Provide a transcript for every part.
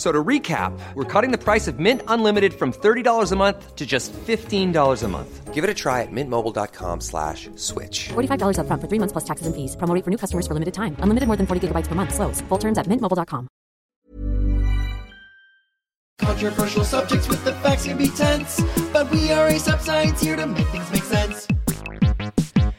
F- So to recap, we're cutting the price of Mint Unlimited from $30 a month to just $15 a month. Give it a try at mintmobile.com slash switch. $45 upfront for three months plus taxes and fees. Promo rate for new customers for limited time. Unlimited more than 40 gigabytes per month. Slows. Full terms at mintmobile.com. Controversial subjects with the facts can be tense, but we are AsapSCIENCE here to make things make sense.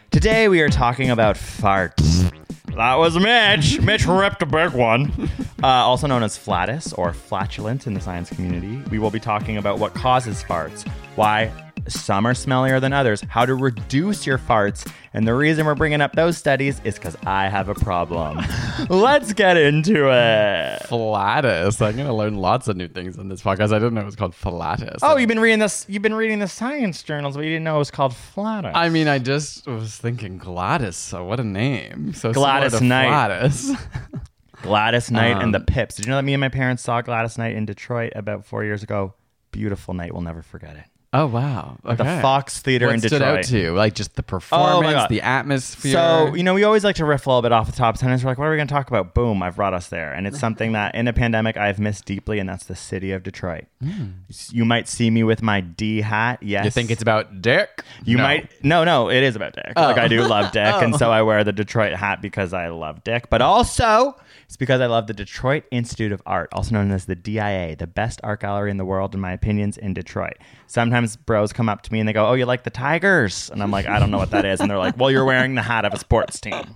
Today we are talking about farts. That was Mitch. Mitch ripped a big one. Uh, also known as flatus or flatulent in the science community. We will be talking about what causes farts, why some are smellier than others, how to reduce your farts, and the reason we're bringing up those studies is because I have a problem. Let's get into it. Flatus. I'm gonna learn lots of new things on this podcast. I didn't know it was called Flatus. Oh, you've been reading this. You've been reading the science journals, but you didn't know it was called flatus. I mean, I just was thinking Gladys. So what a name. So Gladys Knight. Gladys. Gladys Knight and the Um, Pips. Did you know that me and my parents saw Gladys Knight in Detroit about four years ago? Beautiful night. We'll never forget it. Oh wow. At the Fox Theater what in stood out Detroit. to you? Like just the Oh performance, God. the atmosphere. So, you know, we always like to riff a little bit off the top. Sometimes we're like, what are we going to talk about? Boom, I've brought us there. And it's something that in a pandemic I've missed deeply, and that's the city of Detroit. Hmm. You might see me with my D hat. Yes. You think it's about Dick? You No. might no no it is about Dick. Like I do love Dick, and so oh. I wear the Detroit hat because I love Dick, but also it's because I love the Detroit Institute of Art, also known as the DIA, the best art gallery in the world, in my opinions, in Detroit. Sometimes bros come up to me and they go, "Oh, you like the Tigers?" And I'm like, "I don't know what that is," and they're like, "Well, you're wearing the hat of a sports team."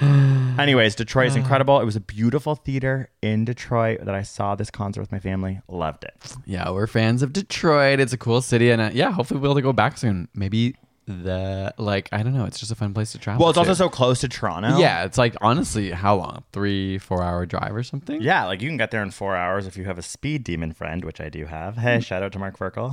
Anyways, Detroit is incredible. It was a beautiful theater in Detroit that I saw this concert with my family. Loved it. Yeah, we're fans of Detroit. It's a cool city, and uh, yeah, hopefully we'll be able to go back soon. Maybe the like I don't know. It's just a fun place to travel. Well, it's also so close to Toronto. yeah. It's like honestly, how long? Three, four hour drive or something? Yeah, like you can get there in four hours if you have a speed demon friend, which I do have. Mm. Hey, shout out to Mark Verkel.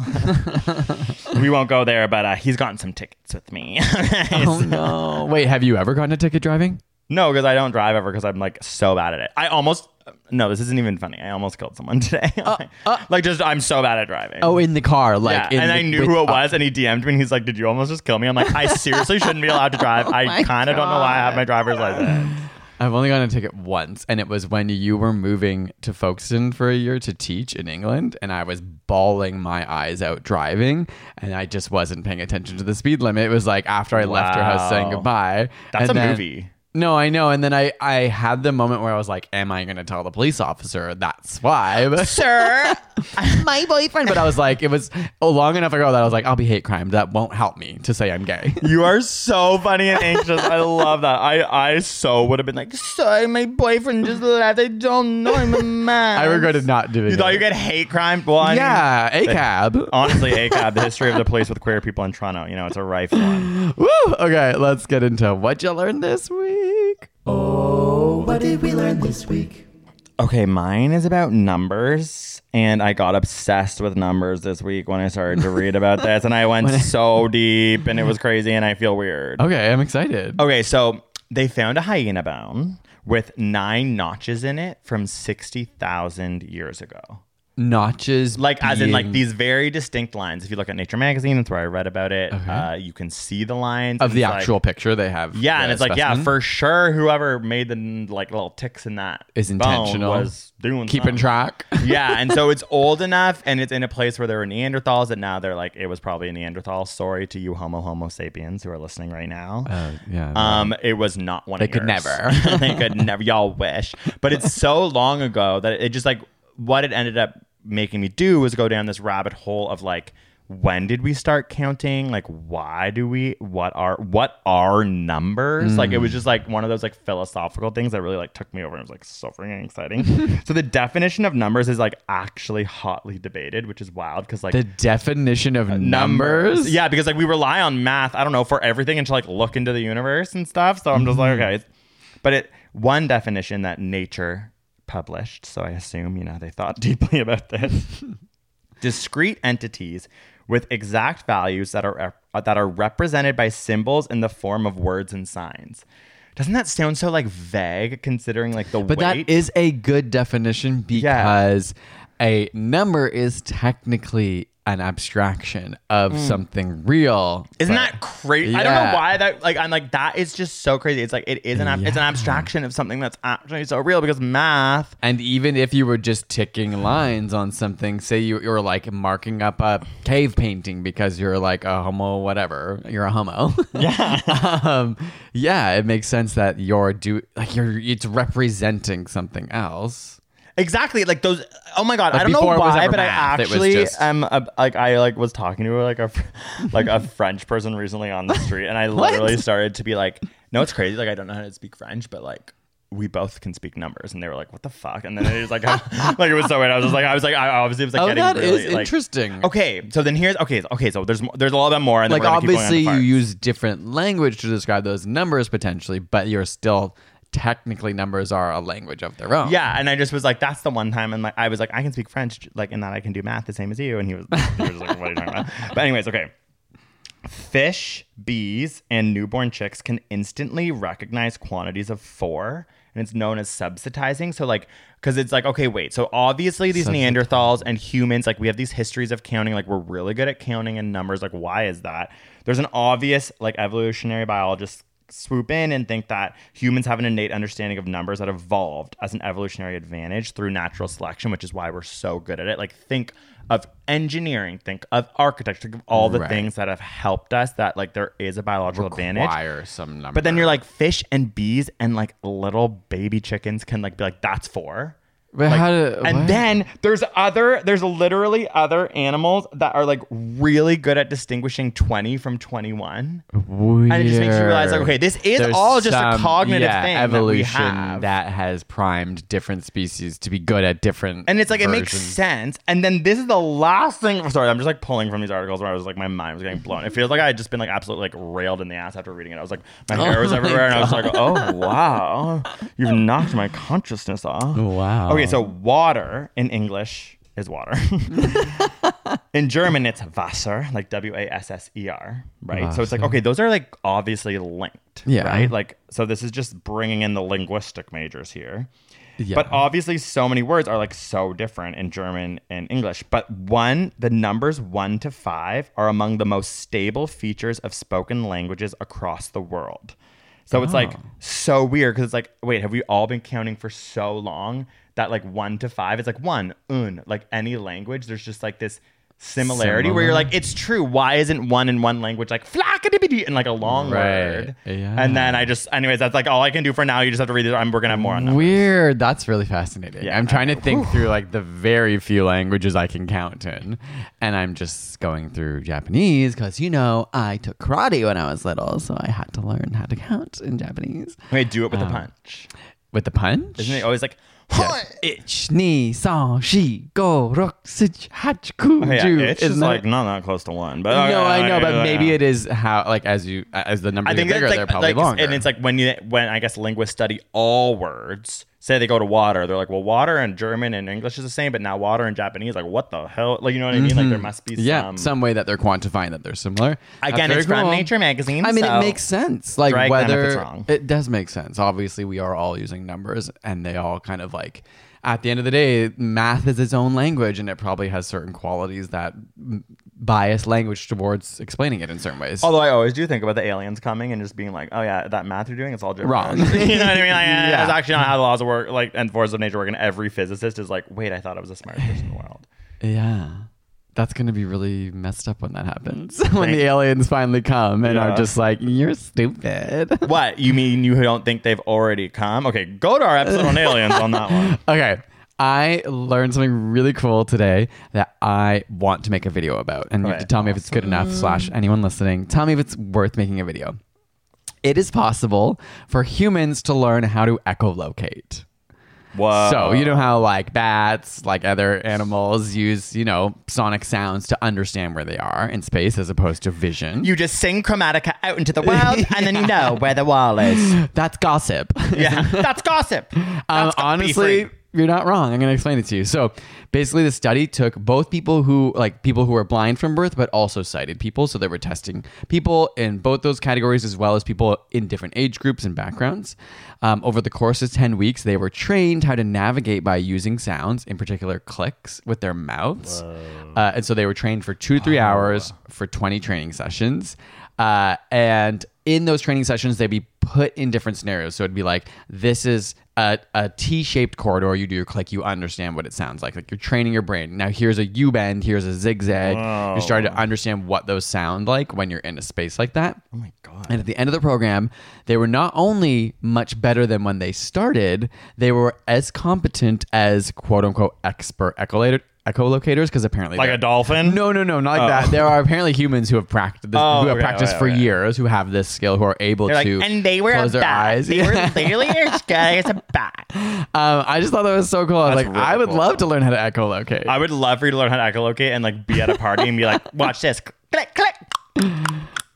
we won't go there, but uh, he's gotten some tickets with me. Oh no! Wait, have you ever gotten a ticket driving? no, because I don't drive ever because I'm like so bad at it. I almost no, this isn't even funny. I almost killed someone today. like just I'm so bad at driving. Uh, Oh, in the car, like, yeah, in and the- I knew with- who it uh, was, and he DM'd me, and he's like, "Did you almost just kill me?" I'm like, "I seriously shouldn't be allowed to drive. I Oh my kind of don't know why I have my driver's license." I've only gotten a ticket once, and it was when you were moving to Folkestone for a year to teach in England, and I was bawling my eyes out driving, and I just wasn't paying attention to the speed limit. It was like after I left your house saying goodbye. That's and a then- movie. No, I know. And then I, I had the moment where I was like, am I going to tell the police officer that's why? Sir, my boyfriend. But I was like, it was oh, long enough ago that I was like, I'll be hate crime. That won't help me to say I'm gay. You are so funny and anxious. I love that. I I so would have been like, sorry, my boyfriend just left. I don't know I'm a man. I regretted not doing it. You it. thought you get hate crime? Well, I mean, Yeah, a cab. honestly, ACAB, the history of the police with queer people in Toronto. You know, it's a rife one. Woo! Okay, let's get into what you learned this week. Oh, what did we learn this week? Okay, mine is about numbers. And I got obsessed with numbers this week when I started to read about this. And I went so deep and it was crazy and I feel weird. Okay, I'm excited. Okay, so they found a hyena bone with nine notches in it from 60,000 years ago. Notches, Like, as in, like, these very distinct lines. If you look at Nature Magazine, that's where I read about it. Uh, you can see the lines. of the it's like- actual picture they have. yeah, and the it's like, yeah, for sure, whoever made the like little ticks in that Is intentional. was doing keeping something. track. yeah, and so it's old enough, and it's in a place where there were Neanderthals, and now they're like, it was probably a Neanderthal. Sorry to you, Homo Homo sapiens, who are listening right now. Uh, yeah. Um, it was not one. They of could yours. never. they could never. Y'all wish, but it's so long ago that it just like what it ended up making me do was go down this rabbit hole of like when did we start counting? Like, why do we? What are what are numbers? Like, it was just like one of those like philosophical things that really like took me over. and was like so freaking exciting. so the definition of numbers is like actually hotly debated, which is wild because like The definition of numbers. yeah, because like we rely on math, I don't know, for everything and to like look into the universe and stuff. So I'm just like, mm-hmm. okay. But it one definition that nature published, so I assume, you know, they thought deeply about this. Discrete entities with exact values that are uh, that are represented by symbols in the form of words and signs. Doesn't that sound so like vague considering like the But weight? that is a good definition because a number is technically an abstraction of something real. Mm. Isn't but- that crazy? I don't know why that like I'm like that is just so crazy. It's like it is an ab- it's an abstraction of something that's actually so real because math. And even if you were just ticking lines on something, say you, you're like marking up a cave painting because you're like a homo, whatever, you're a homo. Yeah. um, yeah, it makes sense that you're do like you're it's representing something else. Exactly, like those. Oh my god, Like I don't know before it was why, but I math, was actually just- am a, like I like was talking to like a like a French person recently on the street, and I literally started to be like, "No, it's crazy. Like I don't know how to speak French, but like." We both can speak numbers, and they were like, "What the fuck?" And then it was like, like it was so weird. I was just like, I was like, I obviously was like, Oh, getting that really, is like- interesting. Okay, so then here's okay, okay. So there's there's a lot bit more, and like we're gonna keep going on obviously you use different language to describe those numbers potentially, but you're still technically numbers are a language of their own. Yeah, and I just was like, that's the one time, and like I was like, I can speak French, like in that I can do math the same as you, and he was, he was like, what are you talking about? But anyways, okay. Fish, bees, and newborn chicks can instantly recognize quantities of four, and it's known as subsitizing. So like, because it's like, okay, wait. So obviously these Neanderthals and humans, like we have these histories of counting. Like we're really good at counting and numbers. Like why is that? There's an obvious like evolutionary biologist swoop in and think that humans have an innate understanding of numbers that evolved as an evolutionary advantage through natural selection, which is why we're so good at it. Like, think of engineering, think of architecture, think of all the Right. things that have helped us that, like, there is a biological advantage. Require some number. But then you're like, fish and bees and like little baby chickens can like be like, that's four. But Like, how do- and what? then there's other there's literally other animals that are like really good at distinguishing 20 from 21 Weird. and it just makes you realize, like, okay, this is all just a cognitive yeah, thing that we evolution have. that has primed different species to be good at different. and it's like it makes sense and then this is the last thing sorry i'm just like pulling from these articles where i was like my mind was getting blown it feels like i had just been like absolutely like railed in the ass after reading it i was like my hair was my oh everywhere and i was like oh wow you've knocked my consciousness off Wow. okay so water in english is water in german it's wasser like w-a-s-s-e-r right so it's like okay those are like obviously linked Yeah. right like so this is just bringing in the linguistic majors here Yeah. but obviously, so many words are like so different in German and English. But one, the numbers one to five are among the most stable features of spoken languages across the world. So it's like oh. so weird because it's like, wait, have we all been counting for so long that like one to five is like one, un, like any language, there's just like this similarity where you're like, it's true. Why isn't one in one language like flackadibidi and like a long Right. word? Yeah. And then I just, anyways, that's like all I can do for now. You just have to read it. I'm, we're gonna have more on that. Weird. That's really fascinating. Yeah, I'm trying I to think through like the very few languages I can count in, and I'm just going through Japanese because you know I took karate when I was little, so I had to learn how to count in Japanese Wait, do it with Um, the punch. with the punch. Isn't it always like, Ich, ni, san, shi, go, rok, sich, hach, ku, Oh, yeah, ju. it's just like not that close to one, but no, I know, but yeah. maybe it is how like as you as the numbers I think get bigger, it's they're probably like longer. and it's like when you when I guess linguists study all words. Say they go to water, they're like, well, water in German and English is the same, but now water in Japanese, like, what the hell? Like, you know what I mean? Like, there must be Mm-hmm. yeah, some. some way that they're quantifying that they're similar. Again, it's from. Nature magazine. I mean, so- it makes sense. Like Drag them if whether it's wrong. it does make sense. Obviously, we are all using numbers, and they all kind of like. At the end of the day, math is its own language, and it probably has certain qualities that bias language towards explaining it in certain ways. Although I always do think about the aliens coming and just being like, oh yeah, that math you're doing, it's all gibberish. Wrong. you know what I mean? Like, yeah. Yeah. It's actually not how the laws of work, like, and forces of nature work. And every physicist is like, wait, I thought I was the smartest person in the world. yeah, that's gonna be really messed up when that happens. when the aliens finally come and Yeah. are just like, "You're stupid." What you mean? You don't think they've already come? Okay, go to our episode on aliens on that one. Okay. I learned something really cool today that I want to make a video about. And you have to tell me if it's good enough, slash anyone listening. Tell me if it's worth making a video. It is possible for humans to learn how to echolocate. Whoa. So you know how like bats, like other animals, use you know sonic sounds to understand where they are in space as opposed to vision. you just sing Chromatica out into the world, and then you know where the wall is. That's gossip. Yeah, that's gossip. Um, That's be honestly. You're not wrong. I'm going to explain it to you. So basically, the study took both people who, like people who were blind from birth, but also sighted people. So they were testing people in both those categories, as well as people in different age groups and backgrounds. Um, over the course of 10 weeks, they were trained how to navigate by using sounds, in particular clicks, with their mouths. Uh, and so they were trained for two to three hours for 20 training sessions. Uh, and in those training sessions, they'd be put in different scenarios. So it'd be like, this is a, a T-shaped corridor. You do your click, you understand what it sounds like. Like you're training your brain. Now here's a U bend, here's a zigzag. You're starting to oh. understand what those sound like when you're in a space like that. Oh my god! And at the end of the program, they were not only much better than when they started, they were as competent as quote unquote expert echolator. Echolocators, because apparently Like a dolphin? No, no, no, not like that. There are apparently humans who have practiced this, Oh, who have okay, practiced okay, for okay. years, who have this skill, who are able They're like, to and they were close their bat. eyes. They were literally as good as a bat. Um, I just thought that was so cool. I was like, really I would cool. love to learn how to echolocate. I would love for you to learn how to echolocate and like be at a party and be like, watch this, click, click.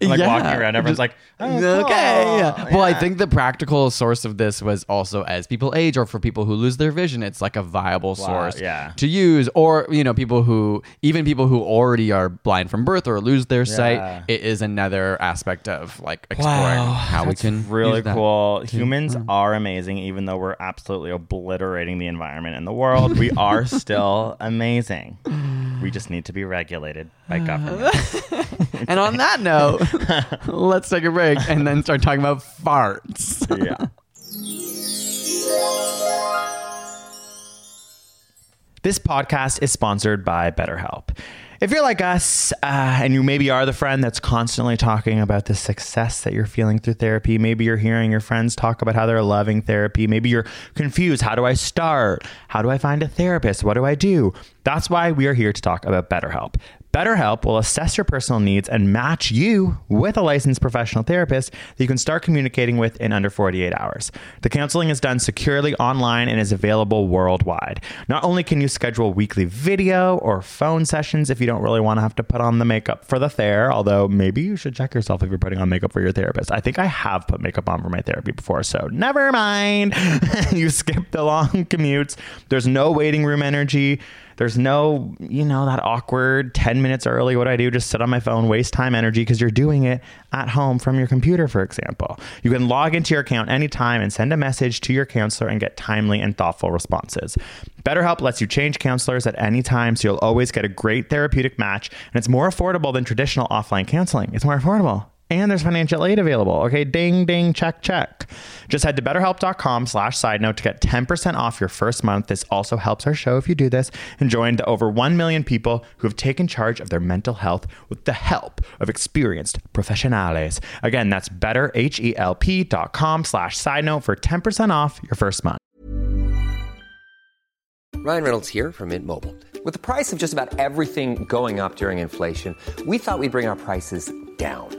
Like Yeah. walking around, everyone's like, oh, okay. cool. Yeah. Well, I think the practical source of this was also as people age or for people who lose their vision, it's like a viable source yeah. to use. Or, you know, people who, even people who already are blind from birth or lose their sight, it is another aspect of like exploring how we can. really use that. cool. Humans are amazing, even though we're absolutely obliterating the environment and the world. We are still amazing. We just need to be regulated by government. And on that note, let's take a break and then start talking about farts. yeah. This podcast is sponsored by BetterHelp. If you're like us, uh, and you maybe are the friend that's constantly talking about the success that you're feeling through therapy, maybe you're hearing your friends talk about how they're loving therapy, maybe you're confused. How do I start? How do I find a therapist? What do I do? That's why we are here to talk about BetterHelp. BetterHelp will assess your personal needs and match you with a licensed professional therapist that you can start communicating with in under 48 hours. The counseling is done securely online and is available worldwide. Not only can you schedule weekly video or phone sessions if you don't really want to have to put on the makeup for the ther, although maybe you should check yourself if you're putting on makeup for your therapist. I think I have put makeup on for my therapy before, so never mind. you skip the long commutes. There's no waiting room energy. There's no, you know, that awkward 10 minutes early. What I do? Just sit on my phone, waste time, energy because you're doing it at home from your computer, for example. You can log into your account anytime and send a message to your counselor and get timely and thoughtful responses. BetterHelp lets you change counselors at any time, so you'll always get a great therapeutic match. And it's more affordable than traditional offline counseling. It's more affordable and there's financial aid available. Okay, ding, ding, check, check. Just head to betterhelp.com slash side note to get 10% off your first month. This also helps our show if you do this and join the over 1 million people who have taken charge of their mental health with the help of experienced professionales. Again, that's betterhelp.com slash side note for 10% off your first month. Ryan Reynolds here from Mint Mobile. With the price of just about everything going up during inflation, we thought we'd bring our prices down.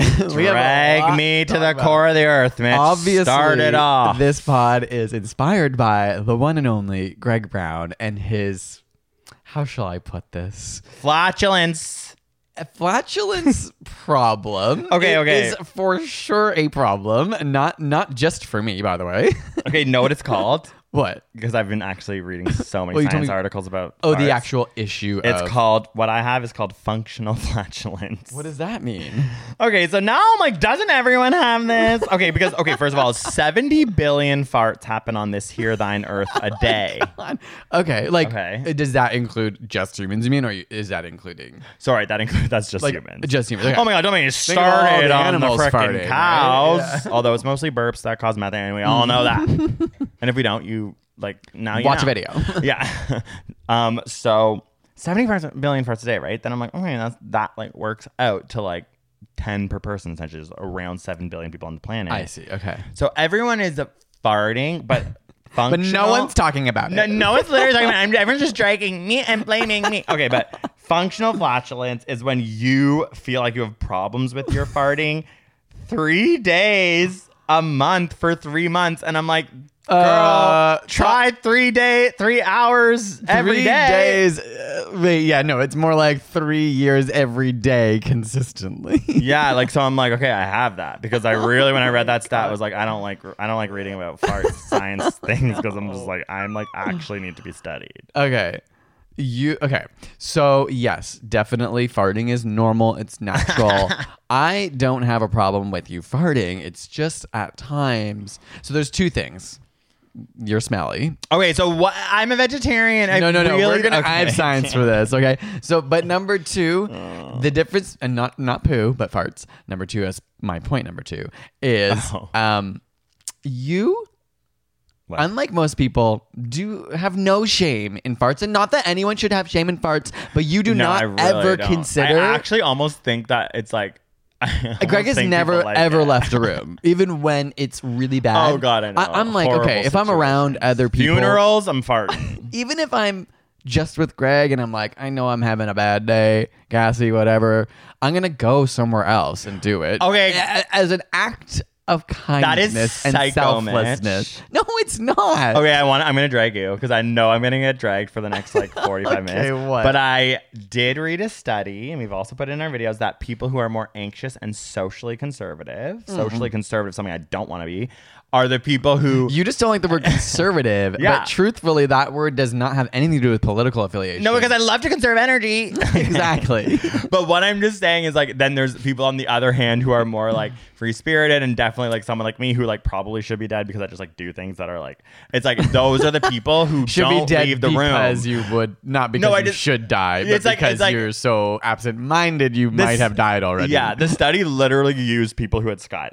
have a Drag me to the about. core of the earth, Mitch. Obviously, Start it off. this pod is inspired by the one and only Greg Brown and his. How shall I put this? Flatulence. A flatulence problem. Okay, okay. is for sure a problem. Not not just for me, by the way. Okay, know what it's called? What? Because I've been actually reading so many Well, you told science me- articles about. Oh, the actual issue. It's of- called. What I have is called functional flatulence. What does that mean? Okay, so now I'm like, doesn't everyone have this? Okay, because okay, first of all, 70 billion farts happen on this here thine earth a oh day. okay, like, Okay. Uh, does that include just humans? You mean, or is that including? Sorry, that includes that's just Like, humans. just humans, okay. Oh my god, don't make me of all started the on the animals farting, right? cows. Although it's mostly burps that cause methane, and we all know that. and if we don't, you like now you Watch a video. yeah. um. So 75 billion farts a day, right? Then I'm like, okay, that's that like works out to like 10 per person, essentially, around 7 billion people on the planet. I see. Okay, So everyone is farting, but but no one's talking about No, it. no one's literally talking about. I'm, everyone's just dragging me and blaming me. Okay, but functional flatulence is when you feel like you have problems with your farting. Three days a month for three months, and I'm like, girl, Uh, try three day, three hours every three day. days. Uh, wait, yeah, no, it's more like three years every day consistently. Yeah, like so. I'm like, okay, I have that because I really, when I read that stat, was like, I don't like, I don't like reading about fart science things because I'm just like, I'm like, actually need to be studied. okay. You okay. So, yes, definitely farting is normal. It's natural. I don't have a problem with you farting. It's just at times. So there's two things. You're smelly. Okay, so what? I'm a vegetarian. I no, no, no. really- We're gonna. okay. I have science for this. Okay. So, but number two, the difference, and not not poo, but farts. Number two is my point. Number two is, Oh. um, you. What? Unlike most people, do have no shame in farts, and not that anyone should have shame in farts, but you do No, not really ever don't. consider. I actually almost think that it's like. I Greg has never like ever it. left a room, even when it's really bad. Oh, God, I know. I'm like, Horrible okay, if I'm around other people, funerals. I'm farting. even if I'm just with Greg and I'm like, I know I'm having a bad day, gassy, whatever, I'm gonna go somewhere else and do it. Okay. As an act of kindness and psycho, selflessness. Mitch. No, it's not. Okay, I want. I'm gonna drag you because I know I'm gonna get dragged for the next like 45 Okay, minutes. what? But I did read a study, and we've also put it in our videos that people who are more anxious and socially conservative, Mm-hmm. socially conservative, something I don't want to be, are the people who. You just don't like the word conservative, Yeah. but truthfully, that word does not have anything to do with political affiliation. no, because I love to conserve energy. exactly. but what I'm just saying is like then there's people on the other hand who are more like free spirited and definitely like someone like me who like probably should be dead because I just like do things that are like it's like those are the people who should don't be dead leave the because room. you would not because No, I you just- should die, but It's like- because it's like- you're so absent-minded, you This- might have died already. Yeah, the study literally used people who had skydived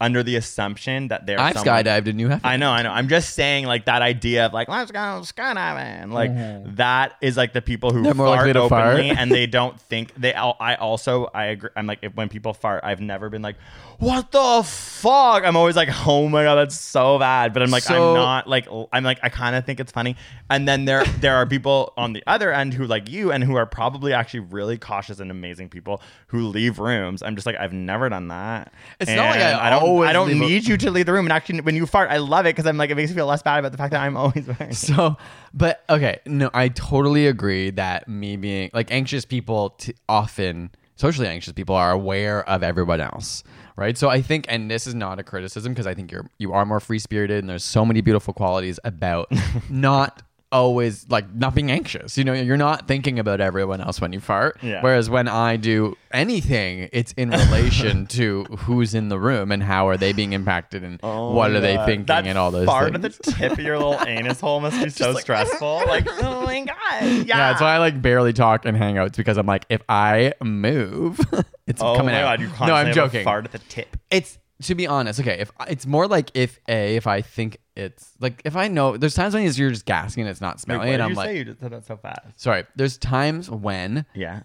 under the assumption that they're I've someone- skydived and you have. I know, I know. I'm just saying, like that idea of like let's go skydiving, like that is like the people who Mm-hmm. They're fart likely openly fart. and they don't think they. I also I agree. I'm like if when people fart, I've never been like, what the fuck. I'm always like, oh my god, that's so bad. But I'm like, So- I'm not like I'm like I kind of think it's funny. And then there there are people on the other end who like you and who are probably actually really cautious and amazing people who leave rooms. I'm just like I've never done that. It's not like I I don't always I don't leave a- need you to leave the room. And actually, when you fart, I love it because I'm like, it makes me feel less bad about the fact that I'm always wearing. it. So, but okay, no, I totally agree that me being like anxious people t- often socially anxious people are aware of everyone else, right? So I think, and this is not a criticism because I think you're you are more free spirited and there's so many beautiful qualities about not always like not being anxious. You know, you're not thinking about everyone else when you fart. Yeah. Whereas when I do anything, it's in relation to who's in the room and how are they being impacted and oh what are they thinking That and all those fart things. at the tip of your little anus hole must be so stressful. Like, oh my god, yeah. Yeah, that's why I like barely talk and hang out. It's because I'm like, if I move, it's Oh coming out. god, you no, I'm joking. Fart at the tip. It's to be honest. Okay, if it's more like if a if I think it's like if I know there's times when you're just gassing and it's not Wait, and I'm you like, say? You just said that so fast. sorry. There's times when Yeah.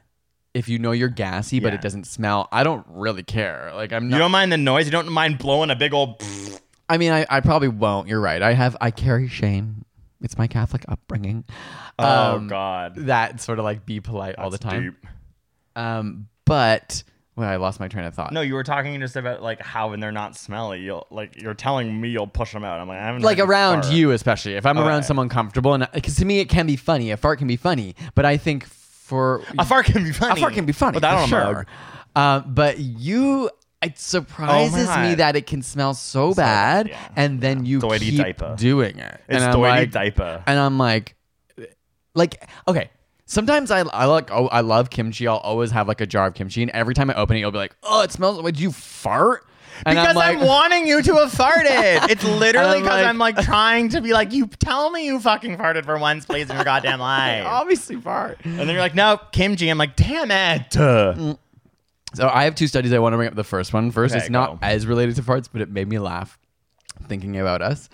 if you know you're gassy but Yeah. it doesn't smell, I don't really care. Like I'm You not. don't mind the noise. You don't mind blowing a big old. I mean, I, I probably won't. You're right. I have I carry shame. It's my Catholic upbringing. Oh Um, god. That sort of like be polite all the That's time. deep. Um, but well, I lost my train of thought. No, you were talking just about like how when they're not smelly, you'll like you're telling me you'll push them out. I'm like, I haven't like around fart. you especially if i'm Okay. around someone comfortable and because to me it can be funny a fart can be funny but i think for A fart can be funny. a fart can be funny that for sure uh, but you it surprises Oh me that it can smell so, bad yeah, and then you Doity keep diaper. doing it It's and I'm doity like, diaper. and i'm like like okay Sometimes I, I like oh I love kimchi. I'll always have like a jar of kimchi, and every time I open it, you'll be like, "Oh, it smells. Would you fart?" And because like, I'm, wanting you to have farted. It's literally I'm because like- I'm like trying to be like, you tell me you fucking farted for once, please, in your goddamn life. obviously fart. And then you're like, no, kimchi. I'm like, damn it. So I have two studies. I want to bring up the first one first. Okay, it's not go. as related to farts, but it made me laugh thinking about us.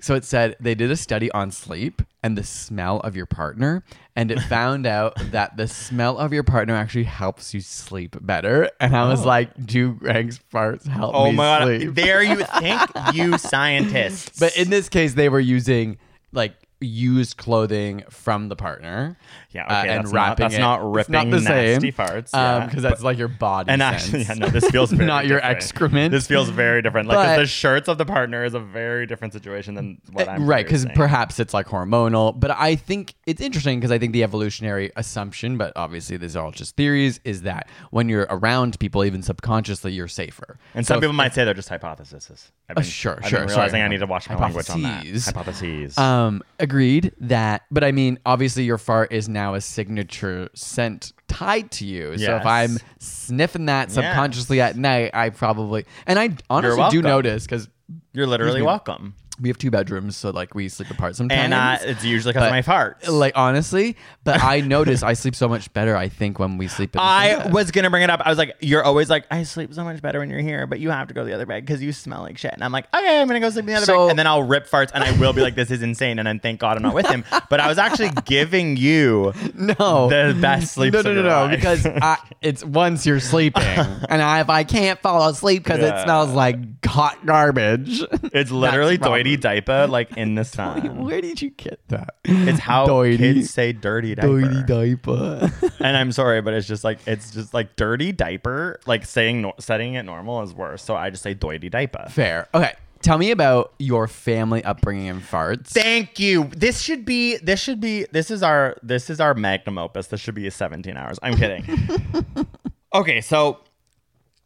So it said they did a study on sleep and the smell of your partner, and it found out that the smell of your partner actually helps you sleep better. And I was oh. like, "Do Greg's farts help Oh me my sleep?" god. There you think, you scientists. But in this case, they were using like used clothing from the partner. Yeah, uh, and that's not- wrapping that's it. not It's not ripping the same nasty farts, yeah. because that's like your body. and actually, yeah, no, this feels very not your different. excrement. This feels very different. Like the shirts of the partner is a very different situation than what Uh, I'm right because perhaps it's like hormonal but i think it's interesting because i think the evolutionary assumption but obviously these are all just theories is that when you're around people even subconsciously you're safer And So some if- people might say they're just hypotheses. I've Uh, sure, I've sure, been sorry. realizing I need to watch my language on that. Hypotheses. Hypotheses. um agreed that but i mean obviously your fart is now a signature scent tied to you so Yes. if i'm sniffing that subconsciously at night i probably and i honestly do welcome. notice because You're literally me. welcome. We have two bedrooms so like we sleep apart sometimes And uh, it's usually because of my farts. Like honestly, but I notice I sleep so much better. I think when we sleep. In the same I was gonna bring it up. I was like, "You're always like, I sleep so much better when you're here, but you have to go to the other bed because you smell like shit." And I'm like, "Okay, I'm gonna go sleep in the other So- bed," and then I'll rip farts, and I will be like, "This is insane," and then thank God I'm not with him. But I was actually giving you no the best sleep. No, no, no, no. Because I, it's once you're sleeping, and I, if I can't fall asleep because Yeah. it smells like hot garbage, it's literally That's doity diaper, like in the sun. Where did you get that? It's how Doity. kids say dirty diaper. Dirty diaper. and I'm sorry, but it's just like it's just like dirty diaper. Like saying no- setting it normal is worse. So I just say doity diaper. Fair. Okay. Tell me about your family upbringing and farts. Thank you. This should be. This should be. This is our. This is our magnum opus. This should be 17 hours. I'm kidding. okay, so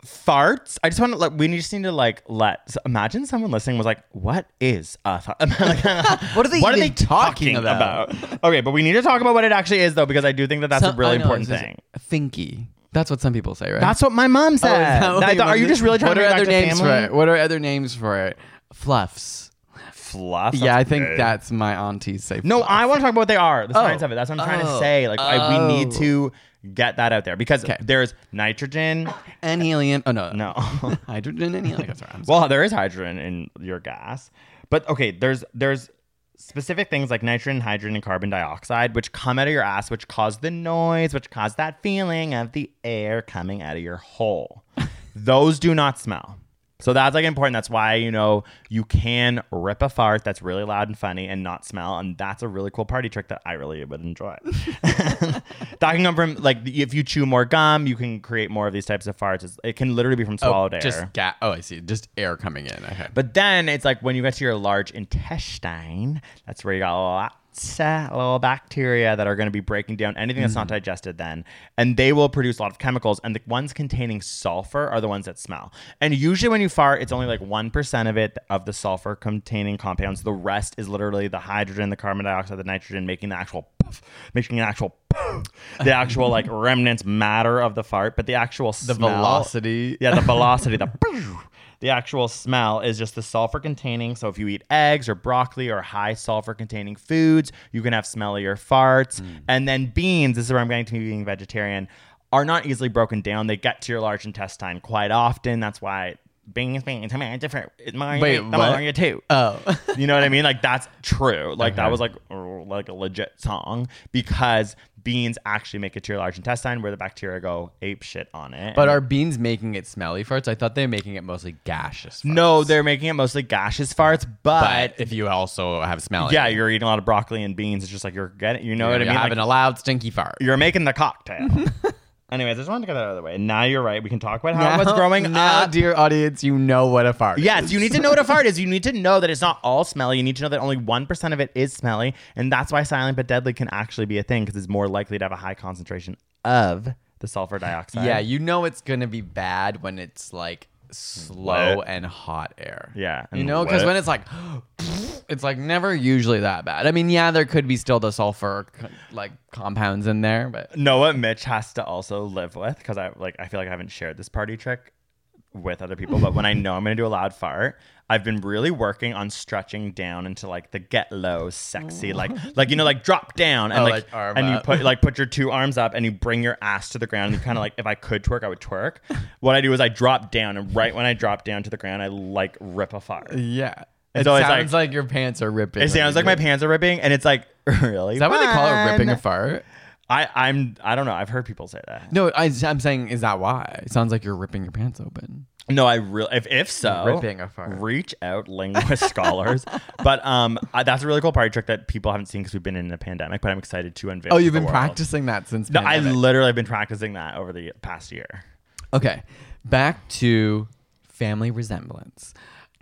farts. I just want to. Like, we just need to like let. so imagine someone listening was like, "What is a fart? What are they What are they talking talking about? about? Okay, but we need to talk about what it actually is, though, because I do think that that's Some- a really know, important thing. Finky. That's what some people say, right? That's what my mom Oh, said. that what are you just really trying what to are other names family? for it? What are other names for it? Fluffs. Fluff. yeah, I think good. that's my auntie's say. No, fluff. I want to talk about what they are. The oh. science Oh. of it. That's what I'm trying Oh. to say. Like, I, we need Oh. to get that out there because Okay. there's nitrogen. and helium. Oh no, No. hydrogen and helium. I'm well, there is hydrogen in your gas, but okay, there's there's specific things like nitrogen, hydrogen, and carbon dioxide, which come out of your ass, which cause the noise, which cause that feeling of the air coming out of your hole. Those do not smell. So that's like important. That's why you know you can rip a fart that's really loud and funny and not smell, and that's a really cool party trick that I really would enjoy. that can come from like if you chew more gum, you can create more of these types of farts. It's, it can literally be from oh, swallowed air. just ga- Oh, I see. Just air coming in. Okay. But then it's like when you get to your large intestine, that's where you got lots of little bacteria that are going to be breaking down anything that's not mm. digested then. And they will produce a lot of chemicals. And the ones containing sulfur are the ones that smell. And usually when you fart, it's only like 1% of it, of the sulfur containing compounds. The rest is literally the hydrogen, the carbon dioxide, the nitrogen, making the actual puff, making an actual the actual like remnants matter of the fart. But the actual the smell- velocity. yeah, the velocity, the the actual smell is just the sulfur containing. So if you eat eggs or broccoli or high sulfur containing foods, you can have smellier farts. Hmm. And then beans, this is where I'm getting to being vegetarian, are not easily broken down. They get to your large intestine quite often. That's why beans, beans, tell me different. It's more Wait, what? you too. Oh. You know what I mean? Like that's true. Like that was like like a legit song because beans actually make it to your large intestine where the bacteria go ape shit on it. But are beans making it smelly farts? I thought they were making it mostly gaseous. Farts. No, they're making it mostly gaseous farts, but, But if you also have smelly, yeah, you're eating a lot of broccoli and beans. It's just like you're getting, you know you're what I mean? having Like, a loud stinky fart. you're making the cocktail. Anyways, I just wanted to get that out of the way. Now you're right. We can talk about how I was growing now, up. dear audience, you know what a fart Yes, is. you need to know what a fart is. You need to know that it's not all smelly. You need to know that only 1% of it is smelly. And that's why silent but deadly can actually be a thing because it's more likely to have a high concentration of the sulfur dioxide. Yeah, you know it's gonna be bad when it's like slow Wet. and hot air. Yeah, you and know, because wet. when it's like, it's like never usually that bad. I mean, yeah, there could be still the sulfur like compounds in there, but know what Mitch has to also live with because I like I feel like I haven't shared this party trick with other people, but when I know I'm gonna do a loud fart, I've been really working on stretching down into like the get low, sexy, like like you know, like drop down and Oh, like, like and you put like put your two arms up and you bring your ass to the ground and you kind of like if I could twerk, I would twerk. What I do is I drop down and right when I drop down to the ground, I like rip a fart. yeah, And it it's sounds like- like, your pants are ripping. It sounds like my pants are ripping, and it's like really. Is that what they call it? Ripping a fart? I I'm I don't know. I've heard people say that. No, I, I'm saying, is that why? It sounds like you're ripping your pants open. No, I really. If if so, Ripping a fart. reach out, linguist scholars. But um, I, that's a really cool party trick that people haven't seen because we've been in a pandemic. But I'm excited to unveil. Oh, you've been world. practicing that since. No, I literally have been practicing that over the past year. Okay, back to family resemblance.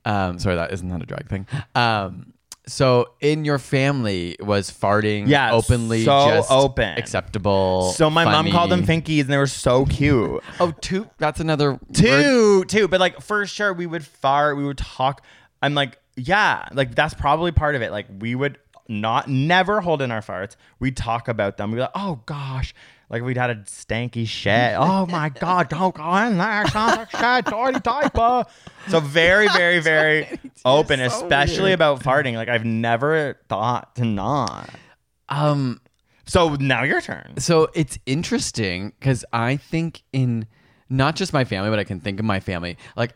Um, sorry, that isn't that a drag thing. Um, so in your family was farting Yeah, openly so just open. acceptable. So my mom called them finkies, and they were so cute. Oh, two. That's another two, two. But like for sure, we would fart. We would talk. I'm like, yeah, like that's probably part of it. Like we would not never hold in our farts. We'd talk about them. We'd be like, oh gosh. Like we'd had a stanky shit. Oh my god, don't go in there. Like shit, dirty diaper. So very, very, very open, especially about farting. Like I've never thought to not. Um. So now your turn. So it's interesting because I think in not just my family, but I can think of my family. Like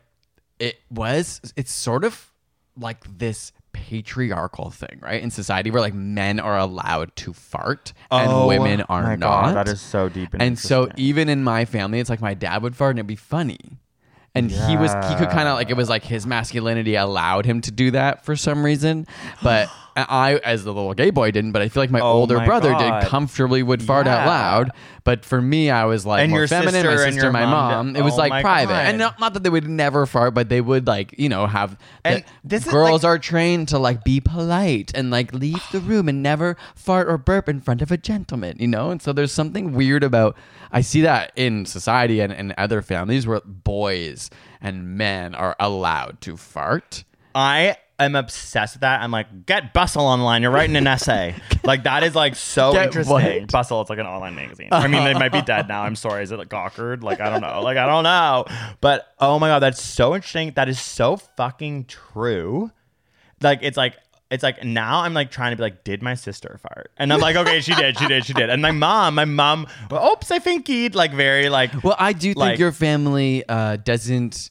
it was. It's sort of like this patriarchal thing, right? In society where like men are allowed to fart and Oh, women are my not. God, that is so deep and And so even in my family, it's like my dad would fart and it'd be funny. And he was he could kind of like it was like his masculinity allowed him to do that for some reason, but I as the little gay boy didn't. But I feel like my Oh older my brother God. did comfortably would fart out loud. But for me, I was like And more feminine. sister my sister, my mom mom. It was Oh like private, God. and not, not that they would never fart, but they would like you know have. And this is, girls like- are trained to like be polite and like leave the room and never fart or burp in front of a gentleman, you know. And so there's something weird about. I see that in society and, and other families where boys and men are allowed to fart. I am obsessed with that. I'm like, get Bustle online. You're writing an essay. like that is like so Get interesting. what? Bustle, it's like an online magazine. I mean, they might be dead now. I'm sorry. Is it like Gawkerd? Like I don't know. Like I don't know. But oh my god, that's so interesting. That is so fucking true. Like it's like. It's like now I'm like trying to be like, did my sister fart? And I'm like, okay, she did, she did, she did. And my mom, my mom, oops, I think he'd like very like. Well, I do think Like- your family uh, doesn't.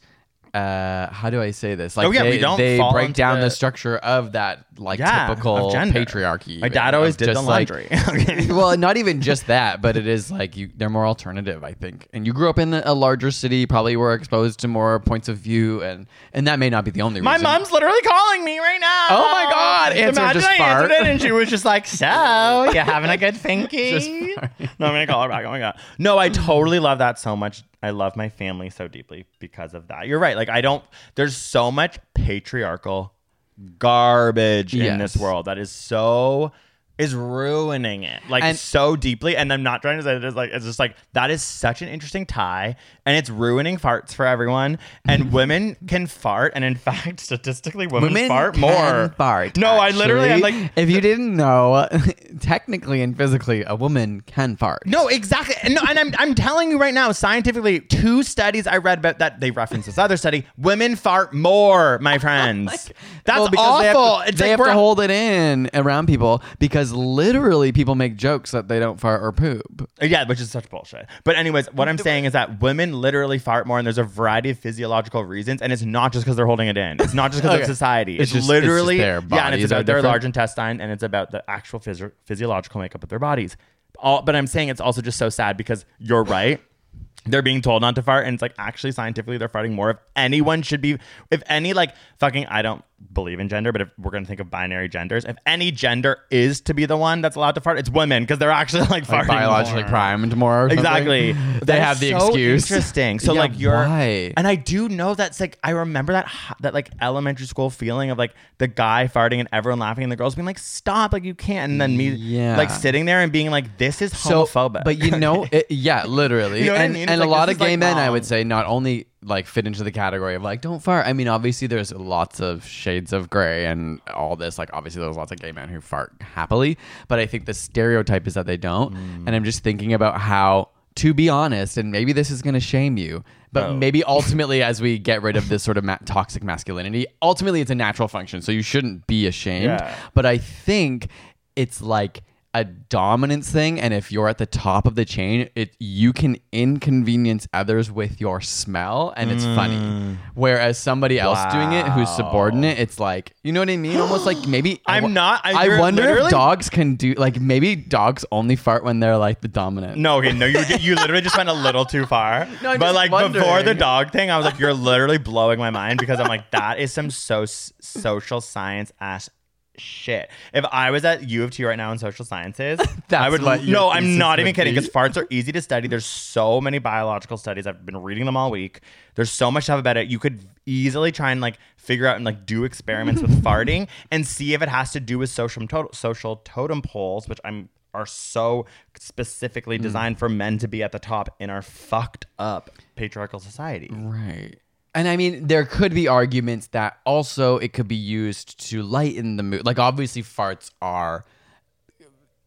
Uh, how do I say this? Like Oh, yeah, we don't they break down the, the- structure of that like Yeah, typical patriarchy. My dad always did the like- laundry. Okay. well, not even just that, but it is like you they're more alternative, I think. And you grew up in a larger city, probably were exposed to more points of view, and and that may not be the only reason. My reason. mom's literally calling me right now. Oh my God, answer Imagine just I fart. answered it and she was just like, "So, you having a good thinky?" Just no, I'm gonna call her back. Oh my god. No, I totally love that so much. I love my family so deeply because of that. You're right. Like I don't. There's so much patriarchal garbage in this world that is so is ruining it like And- so deeply and i'm not trying to say it is like it's just like that is such an interesting tie and it's ruining farts for everyone and women can fart and in fact statistically women, Women fart more fart. no i literally i'm like if you didn't know, technically and physically, a woman can fart. No, exactly. And No, and I'm, I'm telling you right now, scientifically, two studies I read about that they reference this other study. Women fart more, my friends. That's Well, because they have awful. to- it's they like have to hold it in around people because literally people make jokes that they don't fart or poop. Uh, yeah, which is such bullshit. But anyways, what I'm saying is that women literally fart more, and there's a variety of physiological reasons, and it's not just because they're holding it in. It's not just because Okay. of society. It's It's, just- it's just literally their yeah, and it's about their different. large intestine, and it's about the actual physio- physiological makeup of their bodies. All, but I'm saying it's also just so sad because you're right. They're being told not to fart, and it's like actually scientifically they're farting more. If anyone should be, if any like fucking, I don't believe in gender, but if we're gonna think of binary genders, if any gender is to be the one that's allowed to fart, it's women because they're actually like, Like farting biologically more. primed more. Exactly. They have the so excuse. Interesting. So Yeah, like you're why? and I do know that's like I remember that that like elementary school feeling of like the guy farting and everyone laughing and the girls being like stop like you can't and then me Yeah. like sitting there and being like this is so, homophobic. But you know, it, yeah, literally. You know what I and mean? and It's a lot of gay like, men, I would say, not only like fit into the category of like don't fart. I mean, obviously there's lots of shades of gray and all this. Like obviously there's lots of gay men who fart happily, but I think the stereotype is that they don't. Mm. And I'm just thinking about how. To be honest, and maybe this is going to shame you, but Oh. maybe ultimately, as we get rid of this sort of ma- toxic masculinity, ultimately it's a natural function. So you shouldn't be ashamed. Yeah. But I think it's like a dominance thing, and if you're at the top of the chain, it you can inconvenience others with your smell, and it's Mm. funny. Whereas somebody else doing it who's subordinate, it's like you know what I mean. Almost like maybe I'm wa- not- I- I wonder if dogs can do like maybe dogs only fart when they're like the dominant. No, okay, no, you you literally just went a little too far. No, but just like before the dog thing, I was like, you're literally blowing my mind because I'm like, that is some so social science ass shit. If I was at U of T right now in social sciences, I would. what your No, I'm thesis not even would kidding be? because farts are easy to study. There's so many biological studies. I've been reading them all week. There's so much stuff about it. You could easily try and like figure out and like do experiments with farting and see if it has to do with social totem, social totem poles, which I'm are so specifically Hmm. designed for men to be at the top in our fucked up patriarchal society. Right. And I mean, there could be arguments that also it could be used to lighten the mood. Like, obviously, farts are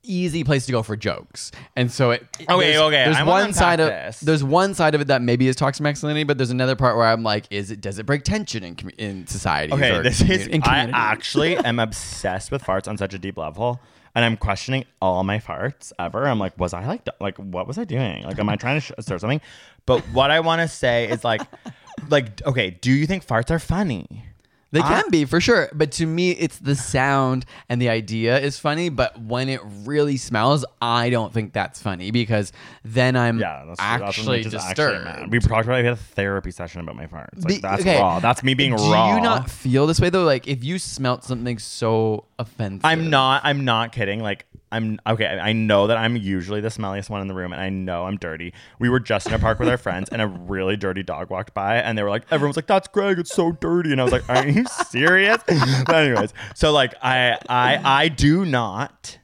easy place to go for jokes, and so it. Okay, there's- okay, There's I one side of this. there's one side of it that maybe is toxic masculinity, but there's another part where I'm like, is it does it break tension in in society? Okay, this is. I actually am obsessed with farts on such a deep level, and I'm questioning all my farts ever. I'm like, was I like, like, what was I doing? Like, am I trying to sh- start something? But what I want to say is like, like, okay, do you think farts are funny? They I- can be for sure, but to me, it's the sound and the idea is funny. But when it really smells, I don't think that's funny because then I'm Yeah, that's actually that's when disturbed. I'm actually. We talked about. it. We had a therapy session about my farts. Like The- that's okay, raw. That's me being Do raw. you not feel this way though? Like if you smelt something so offensive, I'm not. I'm not kidding. Like I'm okay. I know that I'm usually the smelliest one in the room, and I know I'm dirty. We were just in a park with our friends, and a really dirty dog walked by, and they were like, everyone was like, "That's Greg. It's so dirty," and I was like, "Are you serious?" but anyways, so like I I I do not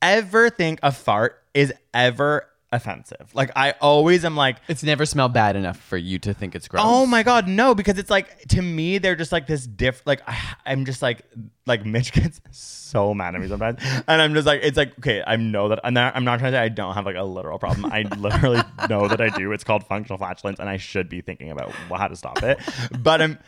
ever think a fart is ever offensive. Like I always am like, It's never smelled bad enough for you to think it's gross. Oh my god, no! Because it's like to me, they're just like this diff. Like I, I'm just like like Mitch gets so mad at me sometimes, and I'm just like it's like okay, I know that. I'm not, I'm not trying to say I don't have like a literal problem. I literally know that I do. It's called functional flatulence, and I should be thinking about how to stop it. But I'm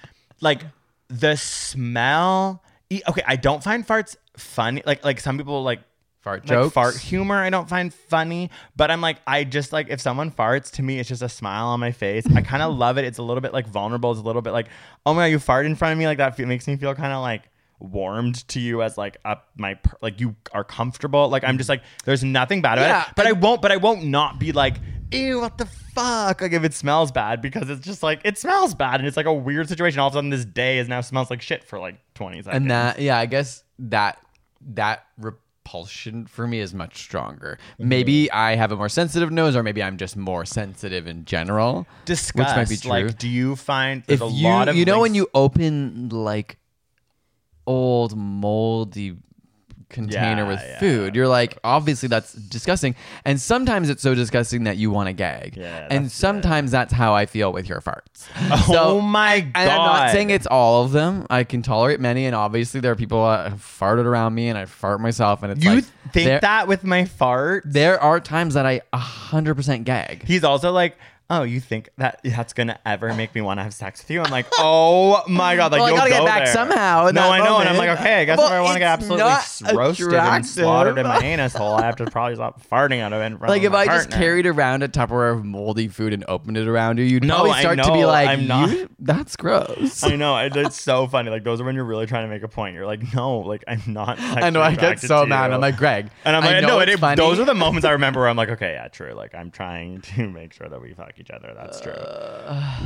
like the smell. Okay, I don't find farts funny. Like like some people like Fart like jokes? fart humor I don't find funny, but I'm like I just like if someone farts to me it's just a smile on my face. I kind of love it. It's a little bit like vulnerable. It's a little bit like oh my god you fart in front of me like that makes me feel kind of like warmed to you as like up my like you are comfortable. Like I'm just like there's nothing bad about Yeah, it, but I won't. But I won't not be like ew what the fuck like if it smells bad because it's just like it smells bad and it's like a weird situation. All of a sudden this day is now smells like shit for like 20 seconds. and that yeah, I guess that that repulsion for me is much stronger. Mm-hmm. Maybe I have a more sensitive nose, or maybe I'm just more sensitive in general. disgust. Which might be true. Like, do you find there's if a you lot of you know when you open like old moldy container Yeah, with yeah. food. you're like obviously that's disgusting. And sometimes it's so disgusting that you want to gag. Yeah, and sometimes that's how i feel with your farts. Oh my god! and i'm not saying it's all of them. I can tolerate many and obviously there are people that have farted around me and i fart myself and it's you like think there, that with my fart? there are times that i 100% gag. He's also like, oh, you think that that's gonna ever make me want to have sex with you? I'm like, oh my god, like Well, you'll gotta get back there. somehow No, I know, and I'm like, okay, I guess Well, if I want to get absolutely roasted and slaughtered in my anus hole, I have to probably stop farting out of it. in front Like of if I just carried around a Tupperware of moldy food and opened it around you, you'd No, probably I start to be like, I'm not- "That's gross." I know it's so funny. Like those are when you're really trying to make a point. You're like, no, like I'm not. I know. I get so mad. I'm like, Greg. And I'm I like, know no, it, those are the moments I remember where I'm like, okay, yeah, true. Like, I'm trying to make sure that we fuck each other. That's true.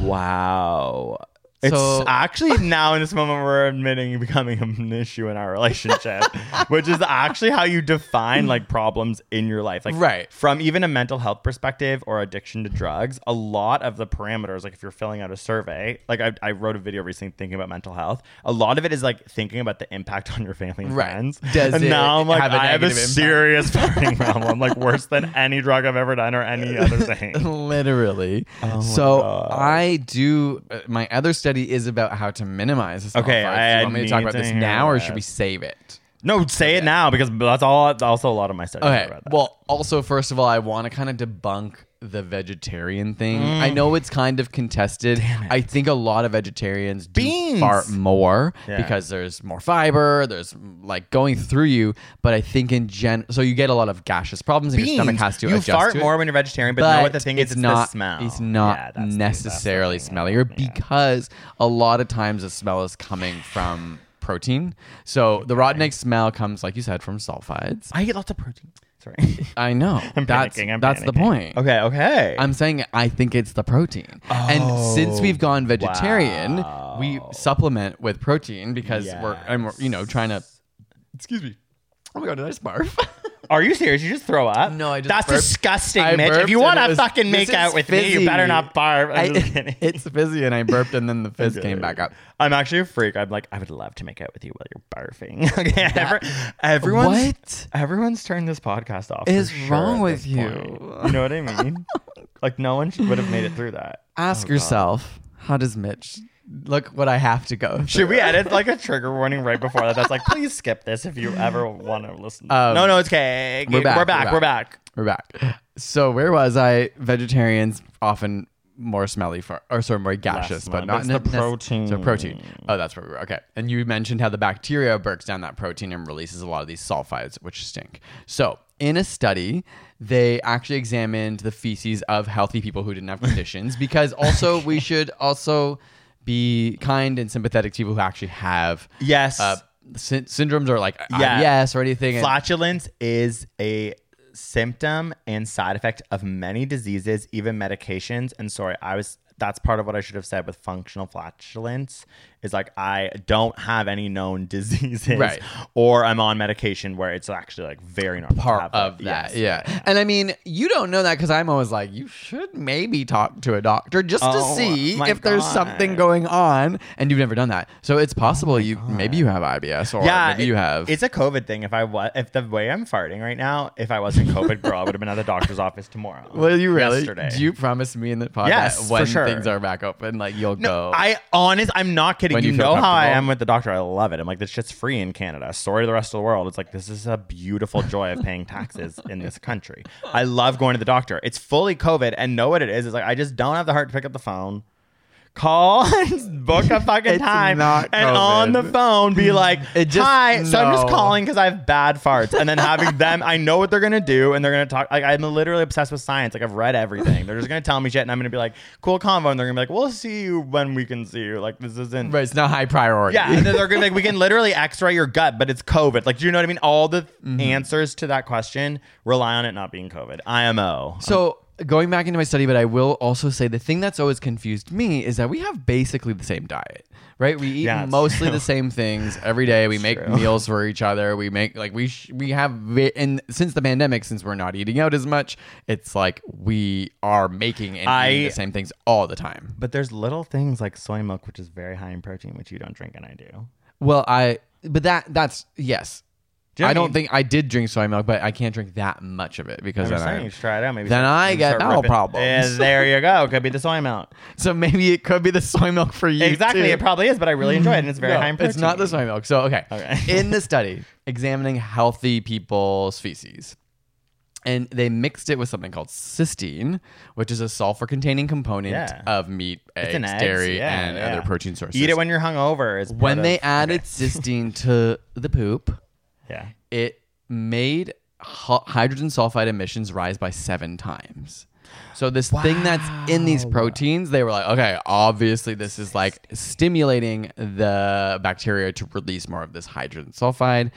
Wow. It's So- actually now in this moment we're admitting becoming an issue in our relationship, which is actually how you define like problems in your life. Like Right. from even a mental health perspective or addiction to drugs, a lot of the parameters, like if you're filling out a survey, like I, I wrote a video recently thinking about mental health. A lot of it is like thinking about the impact on your family and Right. friends. Does and now I'm like, have I have a impact? serious fucking problem, like worse than any drug I've ever done or any other thing. Literally. Oh so God. I do. Uh, my other study is about how to minimize smell Okay. I Do you want me to talk about to this now, or that. should we save it? No, say it now because that's all. Also, a lot of my studies. Okay. Well, also, first of all, I want to kind of debunk the vegetarian thing. Mm. I know it's kind of contested. I think a lot of vegetarians do Beans. fart more Yeah. because there's more fiber. There's like going through you. But I think in gen, so you get a lot of gaseous problems, and your stomach has to you adjust fart to more when you're vegetarian, but, know what the thing is? It's, not the smell. It's not Yeah, that's the- that's the necessarily smellier Yeah. because a lot of times the smell is coming from protein. So the rotten egg smell comes, like you said, from sulfides. I eat lots of protein. Sorry. I know. I'm that's panicking, I'm that's the panicking. point. Okay. Okay. I'm saying I think it's the protein. and since we've oh, gone vegetarian, we supplement with protein because we're you know trying to excuse me. Oh my god, did I just barf? Are you serious? You just throw up? No, I just That's burped. disgusting, I Mitch. If burped you and want it to was- fucking this make is out with me, you better not barf. I'm I- just kidding. it's fizzy and I burped and then the fizz came back up. I'm actually a freak. I'm like, I would love to make out with you while you're barfing. okay. Ever, everyone's What? everyone's turned this podcast off. Is sure wrong at with this you? point. You know what I mean? like no one should, would have made it through that. Ask Oh, yourself, how does Mitch look what I have to go? Should we through? edit like a trigger warning right before that? That's like, please skip this if you ever want to listen. Um, no, no, it's okay. we're back, We're back. we're back. We're back. So where was I? Vegetarians often more smelly for, or sorry, more gaseous, but not the protein. So protein. Oh, that's where we were. Okay. And you mentioned how the bacteria breaks down that protein and releases a lot of these sulfides, which stink. So in a study, they actually examined the feces of healthy people who didn't have conditions because also we should also be kind and sympathetic to people who actually have Yes. uh, sy- syndromes or like Yeah. IBS or anything. Flatulence is a symptom and side effect of many diseases, even medications. And sorry, I was that's part of what I should have said with functional flatulence is like I don't have any known diseases Right. or I'm on medication where it's actually like very normal part of Yes. that. Yeah. And I mean, you don't know that because I'm always like, you should maybe talk to a doctor just Oh, to see if there's something going on. And you've never done that. So it's oh possible you maybe you have IBS or yeah, maybe it- you have. It's a COVID thing. If I was, if the way I'm farting right now, if I wasn't COVID girl, I would have been at the doctor's office tomorrow. Will you really? Yesterday. Do you promise me in the podcast Yes, when sure. things are back open, like you'll No, go? I honest, I'm not kidding. When You, you know how I am with the doctor. I love it. I'm like, this shit's free in Canada. Sorry to the rest of the world. It's like this is a beautiful joy of paying taxes in this country. I love going to the doctor. It's fully COVID, and know what it is. It's like I just don't have the heart to pick up the phone. Call and book a fucking It's time not and on the phone be like, It just- "Hi." So I'm just no. calling because I have bad farts, and then having them. I know what they're gonna do, and they're gonna talk. Like I'm literally obsessed with science. Like I've read everything. They're just gonna tell me shit, and I'm gonna be like, "Cool convo," and they're gonna be like, "We'll see you when we can see you." Like this isn't. but it's not high priority. Yeah, and then they're gonna be like, we can literally X-ray your gut, but it's COVID. Like, do you know what I mean? All the Mm-hmm. answers to that question rely on it not being COVID. IMO. So going back into my study, but I will also say the thing that's always confused me is that we have basically the same diet, right? We eat Yeah, mostly true. the same things every day. We make true. meals for each other. We make like we sh- we have and since the pandemic, since we're not eating out as much, it's like we are making and I- eating the same things all the time. but there's little things like soy milk, which is very high in protein, which you don't drink, and I do. Well, I but that that's yes. Do you know I don't think I did drink soy milk, but I can't drink that much of it because I'm then saying I, you should try it out. Maybe then I get bowel ripping- problems. Yeah, there you go. Could be the soy milk. so maybe it could be the soy milk for you. exactly. too. It probably is, but I really enjoy it, and it's very No, high in protein. It's not the soy milk. So okay. Okay. In the study, examining healthy people's feces. And they mixed it with something called cysteine, which is a sulfur-containing component Yeah. of meat, eggs, dairy, yeah, and yeah. other protein sources. Eat it when you're hungover. Is when they of- added okay. cysteine to the poop, Yeah. it made hy- hydrogen sulfide emissions rise by seven times. So this thing that's in these proteins, they were like, okay, obviously this is like stimulating the bacteria to release more of this hydrogen sulfide.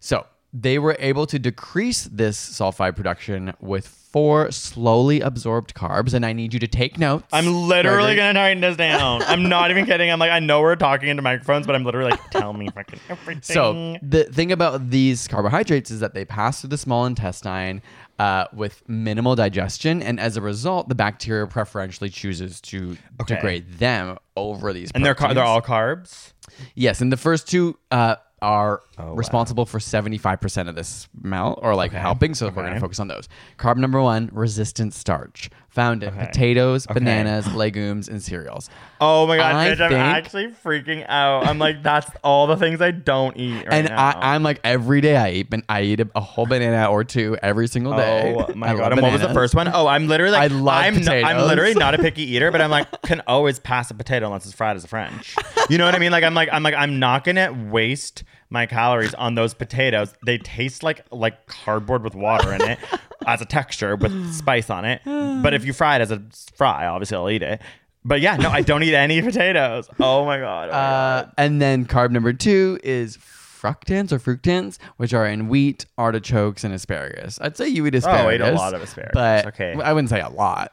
So they were able to decrease this sulfide production with four slowly absorbed carbs. And I need you to take notes. I'm literally Gregory. gonna tighten this down. I'm not even kidding. I'm like, I know we're talking into microphones, but I'm literally like, tell me fucking everything. So the thing about these carbohydrates is that they pass through the small intestine uh, with minimal digestion, and as a result, the bacteria preferentially chooses to Okay. degrade them over these. and they're car- they're all carbs. yes, and the first two uh, are Oh, responsible for seventy five percent of this smell, or like helping. So we're going to focus on those. Carb number one: resistant starch, found in potatoes, bananas, legumes, and cereals. Oh my god, I bitch! I'm actually freaking out. I'm like, that's all the things I don't eat. Right and now. I, I'm like every day I eat, ban- I eat a, a whole banana or two every single day. Oh my I god! And what was the first one? Oh, I'm literally like, I love I'm, no- I'm literally not a picky eater, but I'm like, can always pass a potato unless it's fried as a French. You know what I mean? Like I'm like I'm like I'm not gonna waste my calories on those potatoes. They taste like like cardboard with water in it as a texture with spice on it. But if you fry it as a fry, obviously I'll eat it. But yeah, no, I don't eat any potatoes. Oh my god! Oh my Uh, God. and then carb number two is fructans or fructans, which are in wheat, artichokes, and asparagus. I'd say you eat asparagus. Oh, I eat a lot of asparagus. But Okay. I wouldn't say a lot.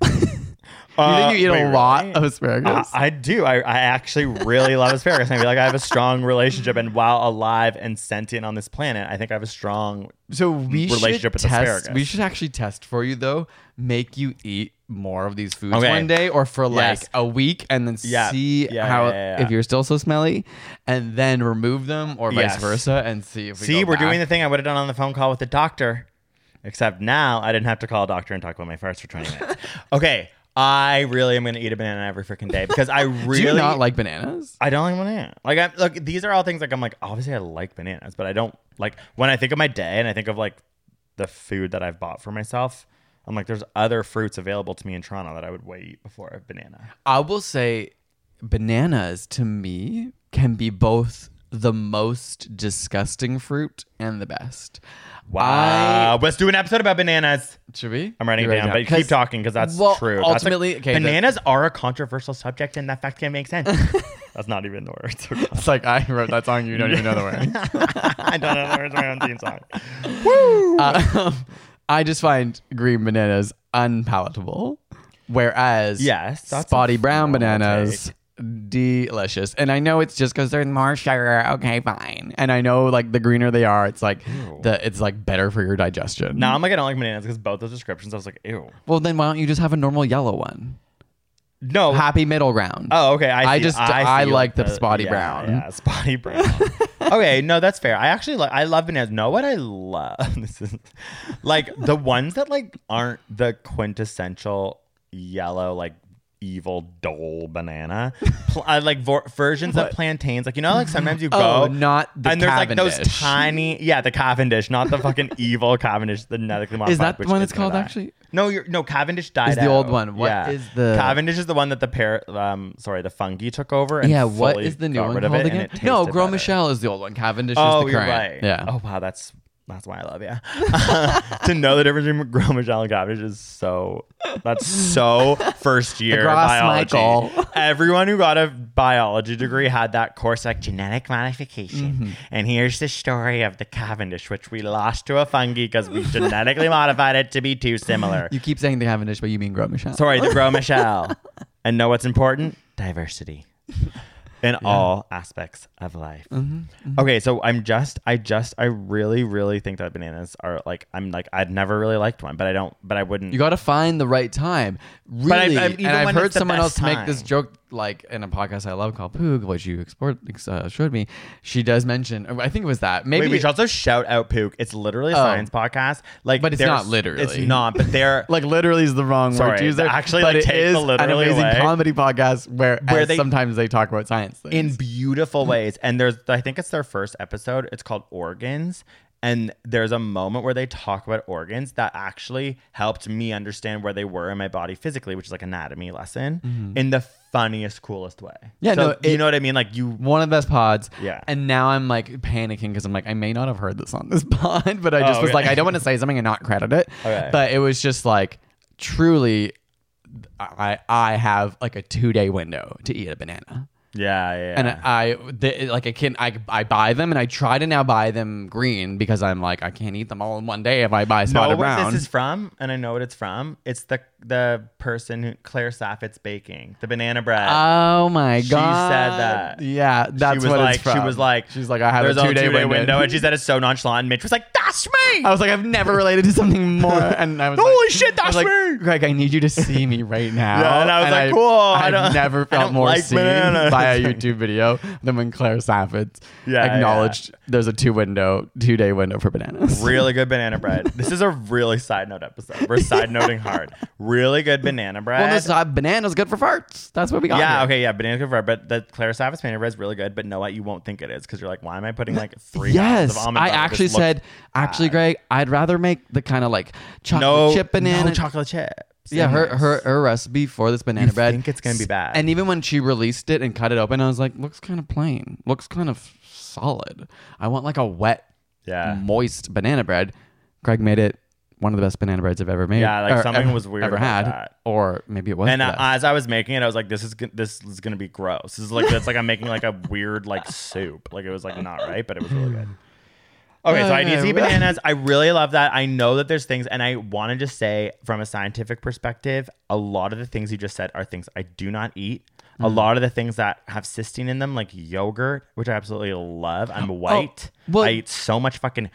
Uh, you think you eat wait, a lot really? of asparagus? I, I do. I, I actually really love asparagus. I feel like I have a strong relationship, and while alive and sentient on this planet, I think I have a strong. so we relationship with test. asparagus. We should actually test for you though. Make you eat more of these foods Okay. one day, or for like Yes. a week, and then Yeah. see Yeah, how yeah, if you're still so smelly, and then remove them, or vice Yes. versa, and see if we See, we're doing the thing I would have done on the phone call with the doctor, except now I didn't have to call a doctor and talk about my farts for 20 minutes. okay, I really am going to eat a banana every freaking day because I really Do you not like bananas? I don't like banana. Like I look, these are all things like I'm like obviously I like bananas, but I don't like when I think of my day and I think of like the food that I've bought for myself. I'm like, there's other fruits available to me in Toronto that I would way eat before a banana. I will say bananas to me can be both the most disgusting fruit and the best. Wow, let's do an episode about bananas. Should we? I'm writing it down, but keep talking because that's well, true. That's Ultimately, okay, the- bananas are a controversial subject, and that fact can make sense. that's not even the words. It's like I wrote that song. You don't even know the words. I don't know the words of my own theme song. Um, I just find green bananas unpalatable, whereas Yes, spotty brown bananas delicious. And I know it's just because they're more sugar. Okay, fine. And I know like the greener they are, it's like the it's like better for your digestion. Now I'm like I don't like bananas because both those descriptions I was like ew. well, then why don't you just have a normal yellow one? No. Happy middle ground. Oh, okay. I, I see- just- I, I see like the what spotty yeah, brown. Yeah, spotty brown. okay, no, that's fair. I actually like. I love bananas. Know what I love? this is like the ones that like aren't the quintessential yellow like evil dole banana. Pl- I like vor- versions of plantains. Like you know, like sometimes you go Oh, not the and there's like those Cavendish. tiny, yeah, the Cavendish, not the fucking evil Cavendish, the genetically modified. Is that the which one it's gonna called die. actually? No, you're no Cavendish died. Is the old out. one. What yeah. is the- Cavendish is the one that the pair um sorry the fungi took over. And yeah, what fully is the new got one rid of called it, and again? it No, tasted Gros better. Michel is the old one. Cavendish Oh, is the you're current. right. Yeah. Oh wow, that's that's why I love you. to know the difference between Gros Michel and Cavendish is so that's so first year biology. Michael. Everyone who got a biology degree had that course like genetic modification. Mm-hmm. And here's the story of the Cavendish, which we lost to a fungi because we genetically modified it to be too similar. You keep saying the Cavendish, but you mean Gros Michel. Sorry, the Gros Michel. and know what's important? Diversity. In all aspects of life. Mm-hmm, Okay, so I'm just, I just, I really, really think that bananas are like, I'm like, I'd never really liked one, but I don't, but I wouldn't. You got to find the right time. Really. But I- I- and I've heard someone else best make this joke, like in a podcast I love called Poog, which you export, uh, showed me. She does mention, I think it was that. Maybe. Wait, we should also shout out Poog. It's literally a Oh. science podcast. Like, But it's not literally. It's not, but they're like literally is the wrong word to use there. actually, but like, it is an amazing away. comedy podcast where, Where they- sometimes they talk about science things. in beautiful ways. And there's, I think it's their first episode. It's called Organs. And there's a moment where they talk about organs that actually helped me understand where they were in my body physically, which is like anatomy lesson in the funniest, coolest way. Mm-hmm. Yeah, So, no, you know what I mean? Like you, one of the best pods. Yeah. And now I'm like panicking because I'm like, I may not have heard this on this pod, but I just Oh, was like, I don't want to say something and not credit it. Okay. But it was just like, truly, I I have like a two day window to eat a banana. Yeah, yeah. And I, they, like, I can, I, I buy them, and I try to now buy them green because I'm like, I can't eat them all in one day if I buy know spotted what brown. this is from, and I know what it's from. It's the the person who Claire Saffitz baking the banana bread. Oh my god, She said that. Yeah, that's she was what like, it's from. She was like, she's like, I have a two day two-day window. and she said it's so nonchalant. And Mitch was like, "That's me." I was like, I've never related to something more. And I was Holy like, shit, I was that's like, me. Greg, I need you to see me right now. Yeah, and I was like, cool, I I've don't- never I felt more like seen bananas. by a YouTube video than when Claire Saffitz Yeah, acknowledged there's a two window, two day window for bananas. really good banana bread. This is a really side note episode. We're side noting hard. Really good banana bread. Well, this uh, banana's good for farts. That's what we got. yeah, here. okay, yeah, banana good for bread, but the Claire Saffitz banana bread is really good. But know what? You won't think it is because you're like, why am I putting like three Yes, of almond I butter? actually This said, actually, bad. Greg, I'd rather make the kind of like chocolate no chip banana. no chocolate chips. Yeah, her, her her recipe for this banana bread. I think it's gonna be bad. And even when she released it and cut it open, I was like, looks kind of plain. Looks kind of solid. I want like a wet, Yeah. moist banana bread. Greg made it one of the best banana breads I've ever made. Yeah, like, something ever- was weird ever had, that. or maybe it was. And uh, as I was making it, I was like, "This is this is gonna be gross." This is like it's like I'm making like a weird like soup. Like it was like not right, but it was really good. Okay, so I need to eat Uh, bananas. I really love that. I know that there's things, and I want to just say from a scientific perspective, a lot of the things you just said are things I do not eat. A Mm-hmm. lot of the things that have cysteine in them, like yogurt, which I absolutely love. I'm white. Oh, well- I eat so much fucking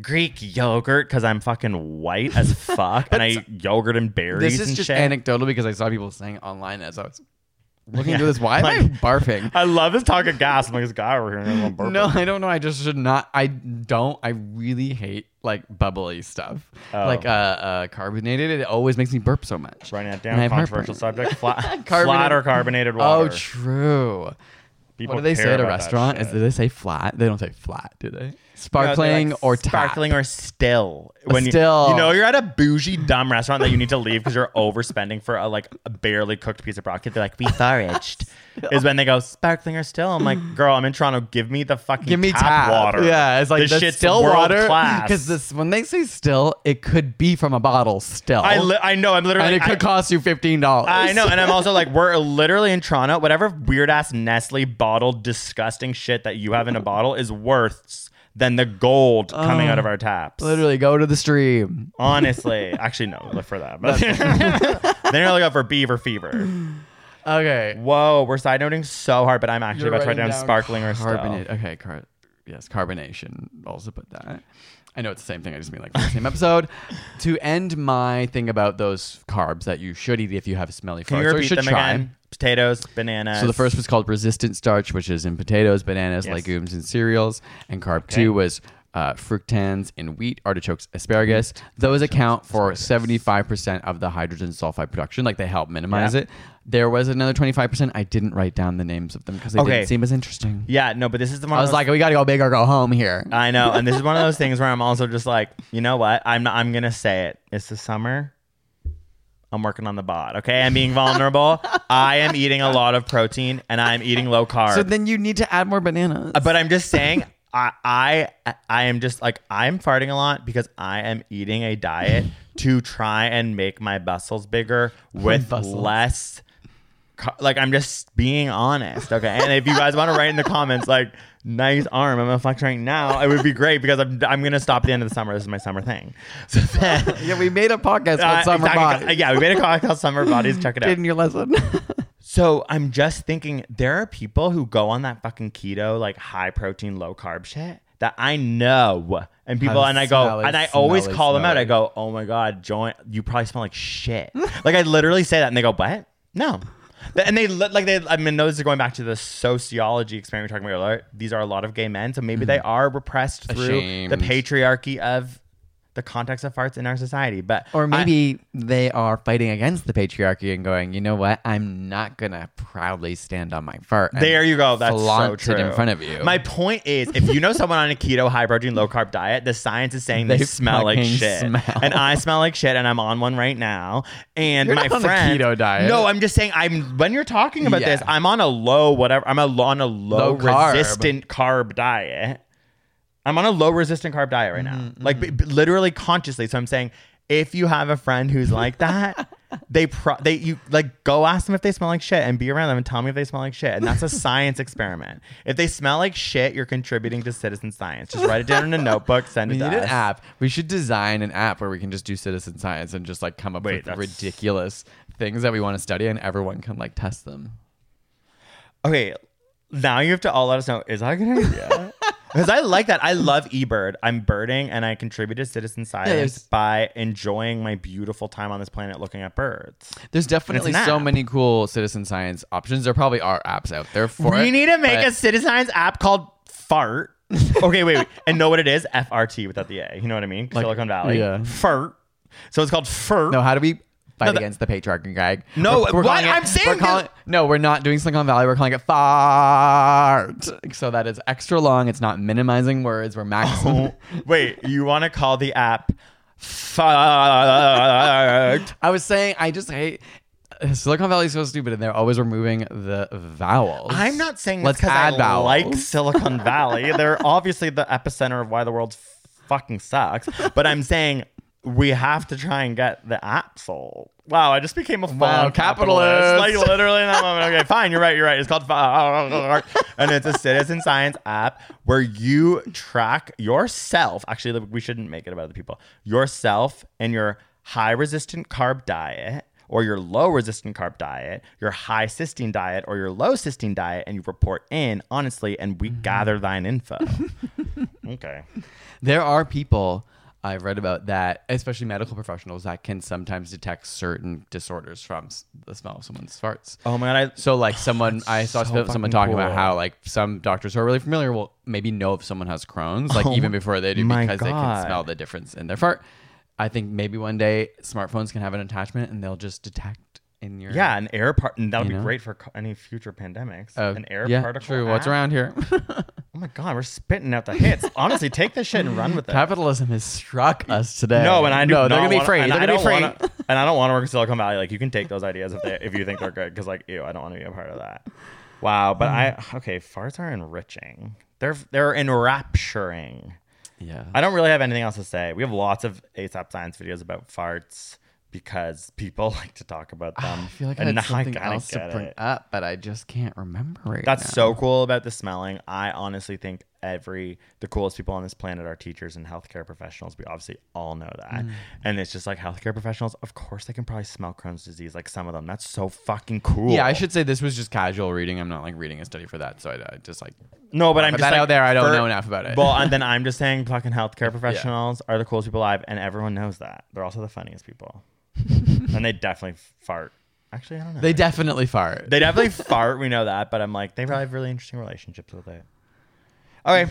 Greek yogurt because I'm fucking white as fuck, and I eat yogurt and berries. this is and just shit. anecdotal because I saw people saying online as I was looking through this. Why am I barfing? I love this talk of gas. I'm like this guy over here. and I'm. No, I don't know. I just should not. I don't. I really hate like bubbly stuff, Oh. like uh, uh, carbonated. It always makes me burp so much. Writing that down. Controversial subject. Flat, flat or carbonated water. Oh, true. People what do they say at a restaurant? Is do they say flat? They don't say flat, do they? No, Sparkling they're like or tap? sparkling or still. You, still. you know you're at a bougie dumb restaurant that you need to leave because you're overspending for a like a barely cooked piece of broccoli. They're like we foraged. Is when they go sparkling or still. I'm like, girl, I'm in Toronto. Give me the fucking Give me tap, tap, water. Yeah, it's like this the shit's still water class. because this when they say still, it could be from a bottle still. I li- I know. I'm literally. and it could I- cost you fifteen dollars. I know, and I'm also like, we're literally in Toronto. Whatever weird ass Nestle bottled, disgusting shit that you have in a bottle is worth than the gold coming out of oh. our taps. Literally, go to the stream. Honestly, actually, no, look for that. But then you're looking for beaver fever. Okay. Whoa, we're side noting so hard, but I'm actually You're about to write writing down sparkling or carbonate. still. Okay, car- yes, carbonation. Also put that. I know it's the same thing. I just mean like the same episode. To end my thing about those carbs that you should eat if you have smelly Can farts, you or repeat should them try. again? Potatoes, bananas. So the first was called resistant starch, which is in potatoes, bananas, Yes. legumes, and cereals. And carb two was uh, fructans in wheat, artichokes, asparagus. Those account for 75% of the hydrogen sulfide production. Like they help minimize Yeah. it. There was another 25%. I didn't write down the names of them because they Okay. didn't seem as interesting. Yeah, no, but this is the one. I was like, we got to go big or go home here. I know, and this is one of those things where I'm also just like, you know what? I'm not. I'm gonna say it. It's the summer. I'm working on the bod. Okay, I'm being vulnerable. I am eating a lot of protein and I'm eating low carb. So then you need to add more bananas. But I'm just saying, I, I I am just like I'm farting a lot because I am eating a diet to try and make my muscles bigger with Muscles. less. Like I'm just being honest, okay. And if you guys want to write in the comments, like nice arm, I'm gonna flex right now. It would be great because I'm I'm gonna stop at the end of the summer. This is my summer thing. So then, yeah, we made a podcast called uh, Summer exactly- Body. Yeah, we made a podcast called Summer Bodies. Check it out. In your lesson. So I'm just thinking there are people who go on that fucking keto, like high protein, low carb shit that I know. And people Have and I go smelly, and I always smelly, call them out. I go, Oh my god, join you probably smell like shit. like I literally say that and they go, What? No. And they li- like they I mean those are going back to the sociology experiment we're talking about earlier. These are a lot of gay men, so maybe mm-hmm. they are repressed through Ashamed. the patriarchy of the context of farts in our society. But Or I- maybe they are fighting against the patriarchy and going, you know what? I'm not gonna proudly stand on my fart. There you go. That's so true. in front of you. My point is, if you know someone on a keto, high protein, low carb diet, the science is saying they, They smell like shit, smell. and I smell like shit, and I'm on one right now. And You're my not on a friend, keto diet. No, I'm just saying. I'm when you're talking about Yeah. this, I'm on a low whatever. I'm a, on a low, Low carb. resistant carb diet. I'm on a low resistant carb diet right now, Mm-hmm, like b- b- literally consciously. So I'm saying, if you have a friend who's like that. they pro they you like go ask them if they smell like shit and be around them and tell me if they smell like shit and that's a science experiment if they smell like shit you're contributing to citizen science just write it down in a notebook send We it need to an app. We should design an app where we can just do citizen science and just like come up Wait, with ridiculous things that we want to study and everyone can like test them. okay now you have to all let us know is that a good idea because i like that. I love ebird. I'm birding and i contribute to citizen science there's- by enjoying my beautiful time on this planet looking at birds. There's definitely so many cool citizen science options. There probably are apps out there for it. we need to make but- a citizen science app called fart. Okay wait, wait. And know what it is? Frt without the a you know what i mean? Like- silicon valley. yeah. fart. So it's called fart No, how do we fight No, against the patriarchy, Greg? No, what? it- I'm saying we're calling, no, we're not doing Silicon Valley. We're calling it fart. So that is extra long. It's not minimizing words. We're oh, maximum. Wait, you want to call the app fart? I was saying, I just hate. Silicon Valley is so stupid, and they're always removing the vowels. I'm not saying Let's add I vowels. like Silicon Valley. They're obviously the epicenter of why the world fucking sucks. But I'm saying we have to try and get the app sold. Wow, I just became a Wow, capitalist. capitalist. Like literally in that moment. Okay, fine, you're right, you're right. It's called and it's a citizen science app where you track yourself. Actually, we shouldn't make it about other people. Yourself and your high resistant carb diet or your low resistant carb diet, your high cysteine diet or your low cysteine diet, and you report in honestly, and we mm-hmm. gather thine info. okay. There are people I've read about that, especially medical professionals, that can sometimes detect certain disorders from the smell of someone's farts. Oh my god, I So, like, someone I saw so someone talking about how like some doctors who are really familiar will maybe know if someone has Crohn's, like Oh even before they do, because they can smell the difference in their fart. I think maybe one day smartphones can have an attachment and they'll just detect in your Yeah, an air part, and that would be know? great for co- any future pandemics. Uh, an air yeah, particle. True. What's around here? Oh my god, we're spitting out the hits. Honestly, take this shit and run with it. Capitalism has struck us today. No, and I no, they're gonna be free. They're I gonna be free. wanna- and I don't want to work in Silicon Valley. Like you can take those ideas if they if you think they're good. Because like, ew, I don't want to be a part of that. Wow, but I okay. Farts are enriching. They're they're enrapturing. Yeah. I don't really have anything else to say. We have lots of AsapSCIENCE videos about farts because people like to talk about them. I feel like I had something kinda else to bring it. up, but I just can't remember right That's now. so cool about the smelling. I honestly think every the coolest people on this planet are teachers and healthcare professionals. We obviously all know that. Mm. And it's just like healthcare professionals, of course they can probably smell Crohn's disease, like some of them. That's so fucking cool. Yeah, I should say this was just casual reading. I'm not like reading a study for that, so I, I just like No, but I'm just that like, out there. I don't for- know enough about it. Well, and then I'm just saying fucking healthcare professionals are the coolest people alive, and everyone knows that. They're also the funniest people. and they definitely fart. Actually, I don't know. they definitely fart. They definitely fart. We know that, but I'm like, they probably have really interesting relationships with it. Okay.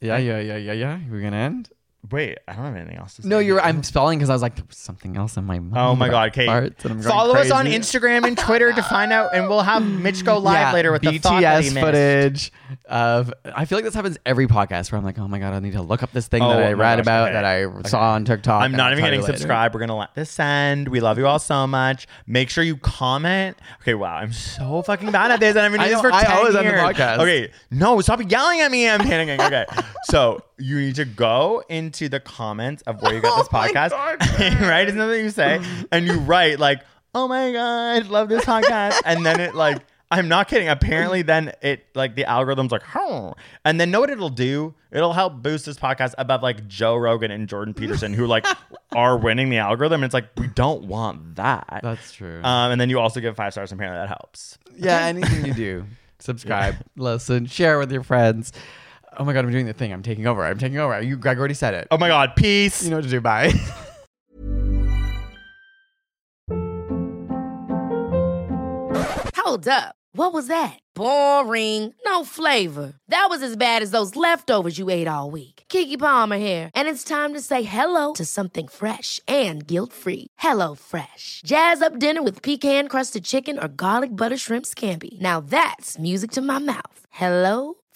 yeah, yeah, yeah, yeah, yeah. We're gonna end. Wait, I don't have anything else to say. No, you're. I'm spelling because I was like, there was something else in my mind. Oh my God, Kate! farts, and I'm going Follow us on crazy. Instagram and Twitter to find out, and we'll have Mitch go live Yeah, later with the thought that he BTS missed. footage of. I feel like this happens every podcast where I'm like, oh my god, I need to look up this thing Oh that I my read gosh, about okay. that I saw on TikTok. I'm and not I'll even tell you getting later. subscribed. We're gonna let this end. We love you all so much. Make sure you comment. Okay, wow, I'm so fucking bad at this, and I've been I doing this know, for I 10 always end the years. podcast. Okay, no, stop yelling at me. I'm panicking. Okay, so you need to go into the comments of where you got this Oh podcast, God, right? Isn't that what you say? And you write like, "Oh my god, love this podcast," and then it like. I'm not kidding. Apparently, then it like the algorithm's like, huh. and then know what it'll do? It'll help boost this podcast above like Joe Rogan and Jordan Peterson, who like are winning the algorithm. It's like we don't want that. That's true. Um, and then you also give five stars, apparently that helps. Yeah, anything you do, subscribe, listen, share with your friends. Oh my god, I'm doing the thing. I'm taking over. I'm taking over. You, Greg already said it. Oh my God, peace. You know what to do. Bye. Hold up. What was that? Boring. No flavor. That was as bad as those leftovers you ate all week. Keke Palmer here, and it's time to say hello to something fresh and guilt-free. Hello Fresh. Jazz up dinner with pecan-crusted chicken or garlic butter shrimp scampi. Now that's music to my mouth. Hello